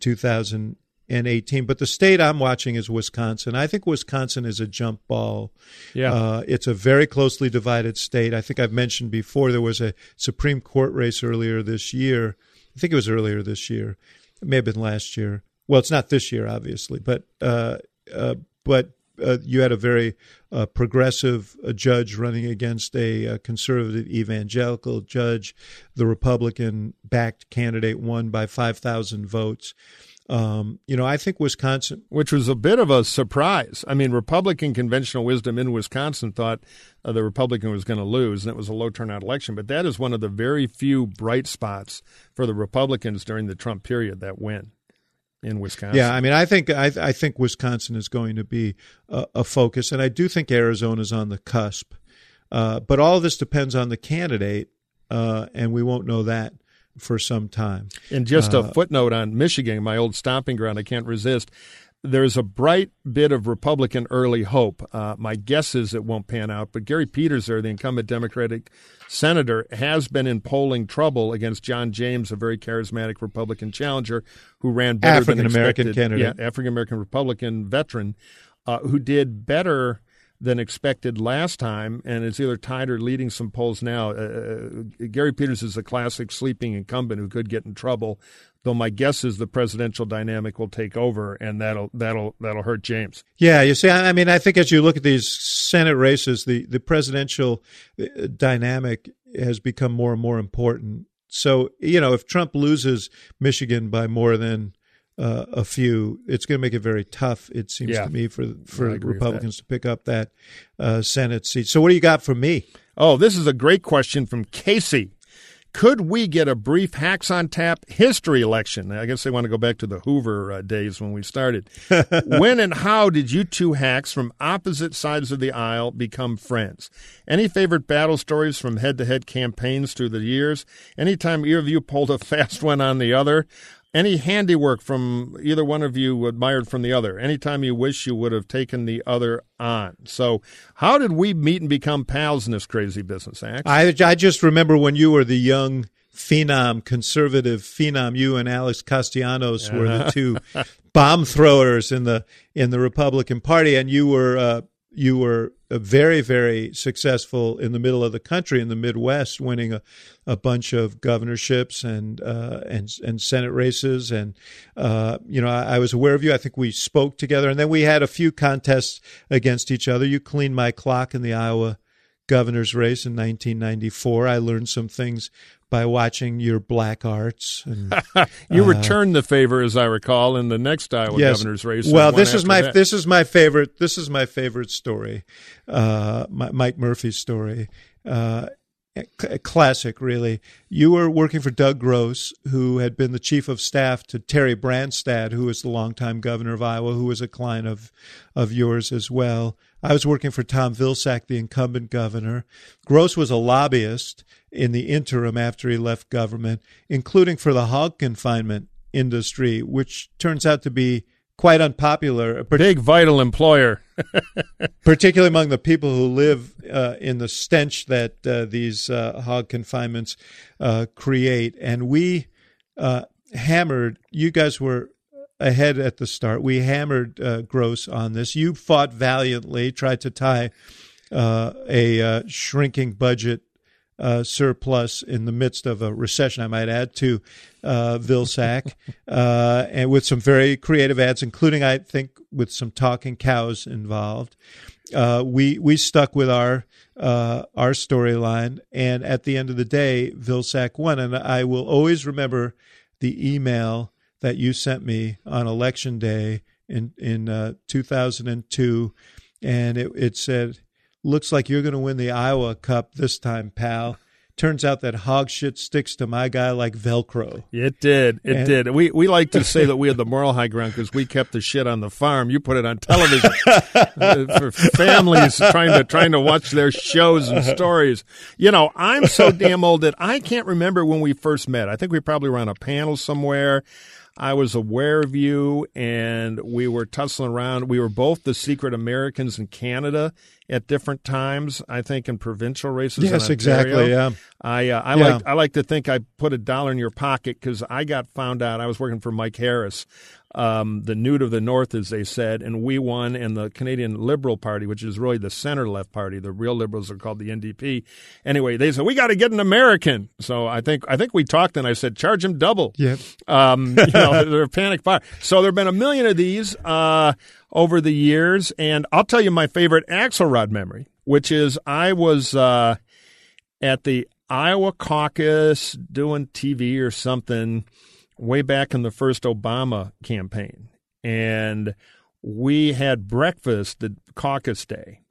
2018, but the state I'm watching is Wisconsin. I think Wisconsin is a jump ball. Yeah. Uh, it's a very closely divided state. I think I've mentioned before there was a Supreme Court race earlier this year. I think it was earlier this year. It may have been last year. Well, it's not this year, obviously, but uh, uh, but uh, you had a very uh, progressive uh, judge running against a conservative evangelical judge. The Republican backed candidate won by 5,000 votes. Um, you know, I think Wisconsin. which was a bit of a surprise. I mean, Republican conventional wisdom in Wisconsin thought uh, the Republican was going to lose, and it was a low turnout election. But that is one of the very few bright spots for the Republicans during the Trump period that win in Wisconsin. Yeah, I mean, I think I, I think Wisconsin is going to be a, a focus, and I do think Arizona's on the cusp. Uh, but all of this depends on the candidate, uh, and we won't know that for some time. And just Uh, a footnote on Michigan, my old stomping ground, I can't resist. There's a bright bit of Republican early hope. Uh, my guess is it won't pan out, but Gary Peters, there, the incumbent Democratic senator, has been in polling trouble against John James, a very charismatic Republican challenger who ran better than African-American candidate. Yeah, African American Republican veteran uh, who did better than expected last time and is either tied or leading some polls now. Uh, Gary Peters is a classic sleeping incumbent who could get in trouble. Though my guess is the presidential dynamic will take over, and that'll that'll that'll hurt James. Yeah, you see, I I mean, I think as you look at these Senate races, the the presidential uh, dynamic has become more and more important. So, you know, if Trump loses Michigan by more than uh, a few, it's going to make it very tough. It seems Yeah. to me for for Republicans to pick up that uh, Senate seat. So, what do you got for me? Oh, this is a great question from Casey. Could we get a brief hacks on tap history election? I guess they want to go back to the Hoover uh, days when we started. when and how did you two hacks from opposite sides of the aisle become friends? Any favorite battle stories from head to head campaigns through the years? Anytime either of you pulled a fast one on the other? Any handiwork from either one of you admired from the other? Anytime you wish you would have taken the other on. So, how did we meet and become pals in this crazy business, Ax? I, I just remember when you were the young phenom, conservative phenom. You and Alex Castellanos were the two bomb throwers in the in the Republican Party, and you were uh, you were very very successful in the middle of the country in the Midwest, winning a, a bunch of governorships and uh, and and Senate races, and uh, you know I, I was aware of you. I think we spoke together, and then we had a few contests against each other. You cleaned my clock in the Iowa governor's race in 1994. I learned some things by watching your black arts. And, you uh, returned the favor, as I recall, in the next Iowa yes. governor's race. Well, this is my that. this is my favorite. This is my favorite story, uh, my, Mike Murphy's story. Uh, classic, really. You were working for Doug Gross, who had been the chief of staff to Terry Branstad, who was the longtime governor of Iowa, who was a client of of yours as well. I was working for Tom Vilsack, the incumbent governor. Gross was a lobbyist in the interim after he left government, including for the hog confinement industry, which turns out to be quite unpopular. Big vital employer, particularly among the people who live uh, in the stench that uh, these uh, hog confinements uh, create. And we uh, hammered. You guys were ahead at the start. We hammered uh, Gross on this. You fought valiantly, tried to tie a shrinking budget uh, surplus in the midst of a recession, I might add, to uh, Vilsack, uh, and with some very creative ads, including, I think, with some talking cows involved. Uh, we we stuck with our uh, our storyline, and at the end of the day, Vilsack won. And I will always remember the email that you sent me on election day in in uh, 2002, and it, it said looks like you're going to win the Iowa Cup this time, pal. Turns out that hog shit sticks to my guy like Velcro. It did. It and, did. We we like to say that we had the moral high ground because we kept the shit on the farm. You put it on television for families trying to trying to watch their shows and stories. You know, I'm so damn old that I can't remember when we first met. I think we probably were on a panel somewhere. I was aware of you, and we were tussling around. We were both the secret Americans in Canada at different times. I think in provincial races. Yes, exactly. Yeah. I uh, I yeah. like I like to think I put a dollar in your pocket because I got found out. I was working for Mike Harris um, the Newt of the North, as they said, and we won. And the Canadian Liberal Party, which is really the center left party, the real liberals are called the NDP. Anyway, they said we got to get an American. So I think I think we talked, and I said charge him double. Yeah, um, you know, they're a panic buyer. So there've been a million of these uh, over the years, and I'll tell you my favorite Axelrod memory, which is I was uh, at the Iowa caucus doing TV or something way back in the first Obama campaign. And we had breakfast the caucus day.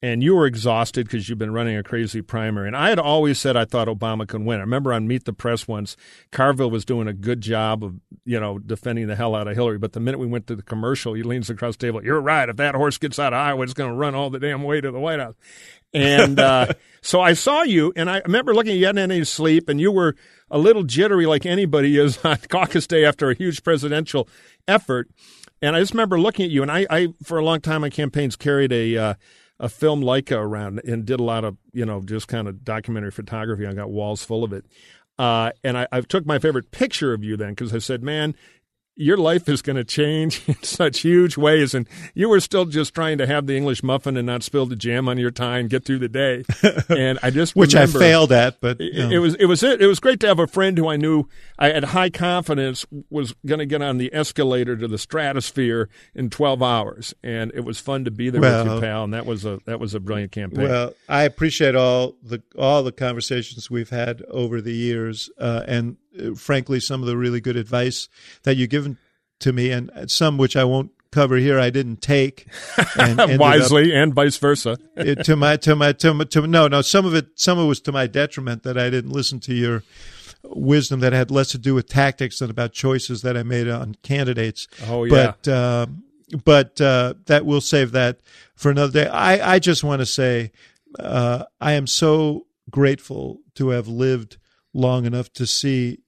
And you were exhausted because you've been running a crazy primary. And I had always said I thought Obama could win. I remember on Meet the Press once, Carville was doing a good job of, you know, defending the hell out of Hillary. But the minute we went to the commercial, he leans across the table. You're right. If that horse gets out of Iowa, it's going to run all the damn way to the White House. And uh, so I saw you, and I remember looking at you, hadn't any sleep, and you were a little jittery like anybody is on caucus day after a huge presidential effort. And I just remember looking at you, and I, I for a long time on campaigns carried a uh, a film Leica around and did a lot of you know just kind of documentary photography. I got walls full of it. Uh, and I, I took my favorite picture of you then because I said, man, your life is going to change in such huge ways. And you were still just trying to have the English muffin and not spill the jam on your tie and get through the day. And I just which I failed at, but it, it, was it was it. It was great to have a friend who I knew I had high confidence was going to get on the escalator to the stratosphere in twelve hours, and it was fun to be there well, with you, pal. And that was a that was a brilliant campaign. Well, I appreciate all the all the conversations we've had over the years, uh, and frankly, some of the really good advice that you've given to me, and some which I won't cover here, I didn't take and wisely, up, and vice versa. it, to my to my to my to no no some of it some of it was to my detriment that I didn't listen to your wisdom that had less to do with tactics than about choices that I made on candidates. Oh yeah, but uh, but uh, that we'll save that for another day. I I just want to say uh, I am so grateful to have lived long enough to see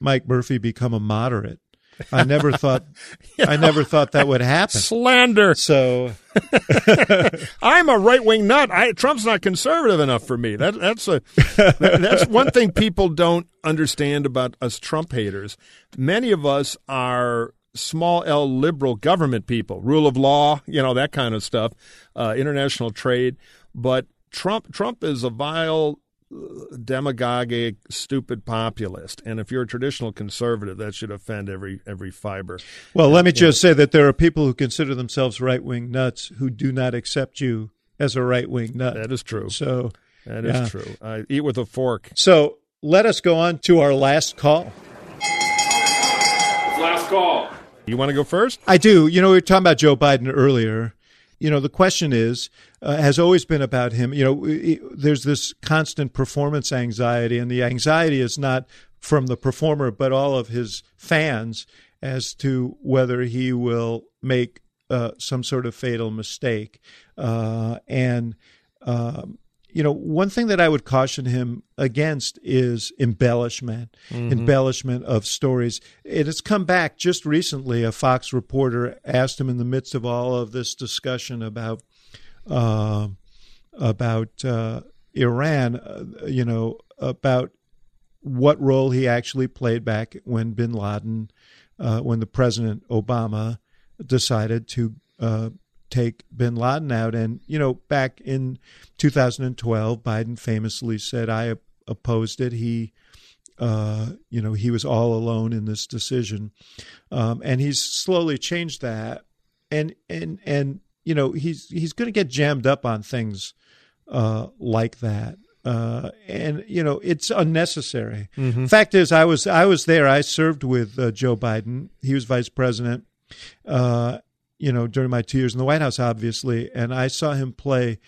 Mike Murphy become a moderate I never thought I never thought that would happen. Slander. So I'm a right wing nut. I, Trump's not conservative enough for me. That, that's a that, that's one thing people don't understand about us Trump haters. Many of us are small L liberal government people, rule of law, you know that kind of stuff, uh, international trade. But Trump Trump is a vile demagogic, stupid populist. And if you're a traditional conservative, that should offend every every fiber. Well, let me just say that there are people who consider themselves right wing nuts who do not accept you as a right wing nut. That is true. So that is yeah. true. I eat with a fork. So let us go on to our last call. Last call. You want to go first? I do. You know, we were talking about Joe Biden earlier. You know, the question is, uh, has always been about him. You know, it, there's this constant performance anxiety, and the anxiety is not from the performer, but all of his fans as to whether he will make uh, some sort of fatal mistake. Uh, and, um, you know, one thing that I would caution him against is embellishment, mm-hmm. embellishment of stories. It has come back just recently. A Fox reporter asked him in the midst of all of this discussion about uh, about uh, Iran, uh, you know, about what role he actually played back when Bin Laden, uh, when the President Obama decided to uh, take bin Laden out. And, you know, back in 2012, Biden famously said, I opposed it. He, uh, you know, he was all alone in this decision. Um, and he's slowly changed that. And, and, and, you know, he's, he's going to get jammed up on things uh, like that. Uh, and you know it's unnecessary. Mm-hmm. Fact is, I was I was there. I served with uh, Joe Biden. He was vice president, uh, you know, during my two years in the White House, obviously, and I saw him play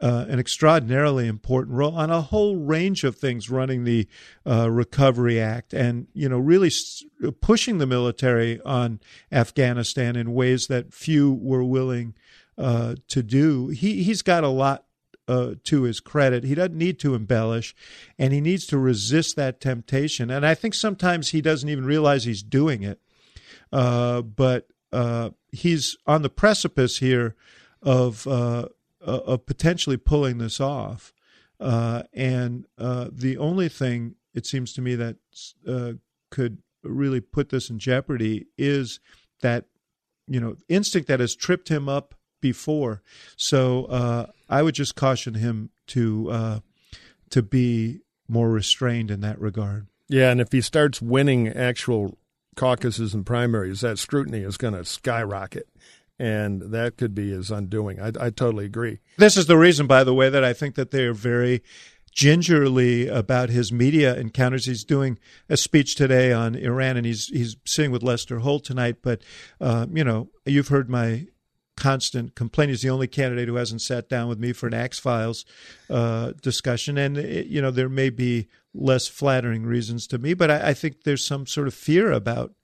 uh, an extraordinarily important role on a whole range of things, running the uh, Recovery Act, and you know, really pushing the military on Afghanistan in ways that few were willing uh, to do. He he's got a lot uh, to his credit. He doesn't need to embellish, and he needs to resist that temptation. And I think sometimes he doesn't even realize he's doing it. Uh, but uh, he's on the precipice here of uh, uh, of potentially pulling this off. Uh, and uh, the only thing it seems to me that could really put this in jeopardy is that you know instinct that has tripped him up before. So I would just caution him to to be more restrained in that regard. Yeah, and if he starts winning actual caucuses and primaries, that scrutiny is going to skyrocket. And that could be his undoing. I, I totally agree. This is the reason, by the way, that I think that they are very gingerly about his media encounters. He's doing a speech today on Iran, and he's he's sitting with Lester Holt tonight. But uh, you know, you've heard my constant complaint. He's the only candidate who hasn't sat down with me for an Axe Files uh, discussion, and it, you know, there may be less flattering reasons to me, but I, I think there's some sort of fear about.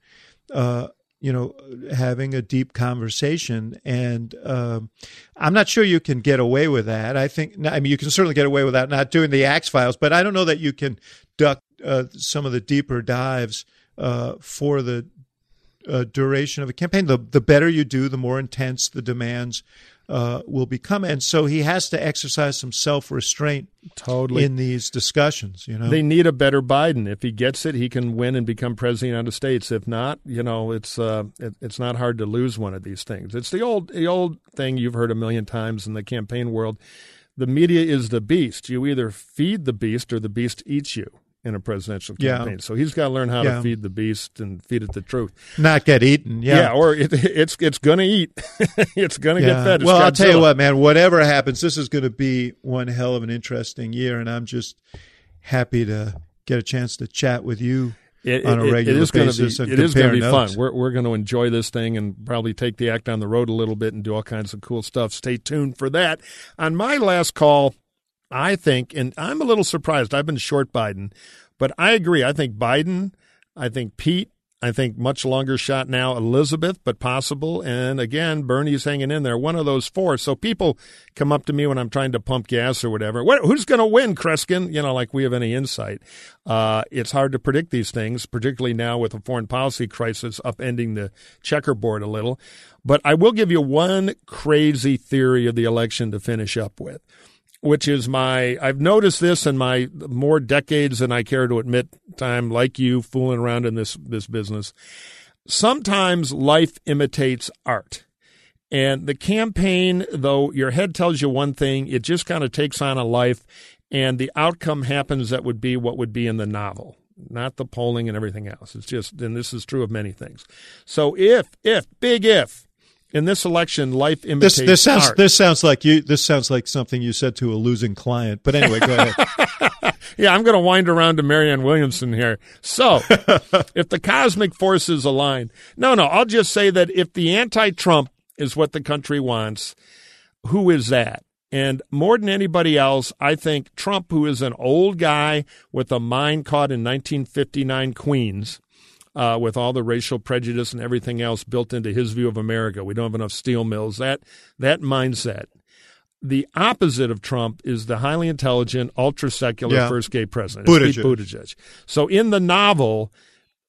Uh, you know, having a deep conversation. And um, I'm not sure you can get away with that. I think, I mean, you can certainly get away without not doing the Axe Files, but I don't know that you can duck uh, some of the deeper dives uh, for the uh, duration of a campaign. The, the better you do, the more intense the demands uh, will become, and so he has to exercise some self restraint. Totally in these discussions, you know, they need a better Biden. If he gets it, he can win and become president of the United States. If not, you know, it's uh, it, it's not hard to lose one of these things. It's the old the old thing you've heard a million times in the campaign world. The media is the beast. You either feed the beast or the beast eats you in a presidential campaign. Yeah. So he's got to learn how yeah. to feed the beast and feed it the truth. Not get eaten. Yeah. Yeah, or it, it's it's going to eat. it's going to get fed. It's well, Godzilla. I'll tell you what, man. Whatever happens, this is going to be one hell of an interesting year, and I'm just happy to get a chance to chat with you. It, on a regular it is basis gonna be, it is going to be fun. We're, we're going to enjoy this thing and probably take the act on the road a little bit and do all kinds of cool stuff. Stay tuned for that. On my last call, I think, and I'm a little surprised. I've been short Biden, but I agree. I think Biden, I think Pete, I think much longer shot now, Elizabeth, but possible. And again, Bernie's hanging in there, one of those four. So people come up to me when I'm trying to pump gas or whatever. What, who's going to win, Kreskin? You know, like we have any insight. Uh, it's hard to predict these things, particularly now with a foreign policy crisis upending the checkerboard a little. But I will give you one crazy theory of the election to finish up with which is my I've noticed this in my more decades than I care to admit time like you fooling around in this this business. Sometimes life imitates art. And the campaign, though your head tells you one thing, it just kind of takes on a life and the outcome happens that would be what would be in the novel, not the polling and everything else. It's just and this is true of many things. So if if big if in this election, life imitates this, this sounds art. this sounds like you this sounds like something you said to a losing client. But anyway, go ahead. yeah, I'm going to wind around to Marianne Williamson here. So, if the cosmic forces align, no, no, I'll just say that if the anti-Trump is what the country wants, who is that? And more than anybody else, I think Trump, who is an old guy with a mind caught in 1959 Queens, uh, with all the racial prejudice and everything else built into his view of America. We don't have enough steel mills. That that mindset. The opposite of Trump is the highly intelligent, ultra secular Yeah. first gay president, Buttigieg. Pete Buttigieg. So in the novel,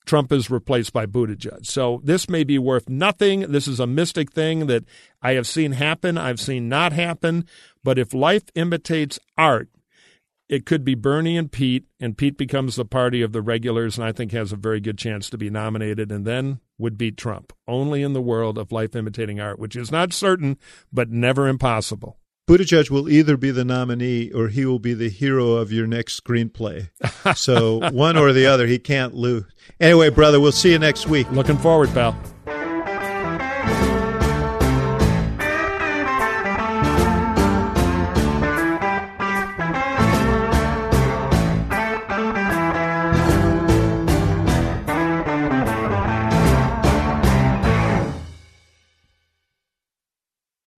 Trump is replaced by Buttigieg. So this may be worth nothing. This is a mystic thing that I have seen happen. I've seen not happen. But if life imitates art, it could be Bernie and Pete, and Pete becomes the party of the regulars, and I think has a very good chance to be nominated, and then would beat Trump. Only in the world of life imitating art, which is not certain, but never impossible. Buttigieg will either be the nominee or he will be the hero of your next screenplay. So one or the other, he can't lose. Anyway, brother, we'll see you next week. Looking forward, pal.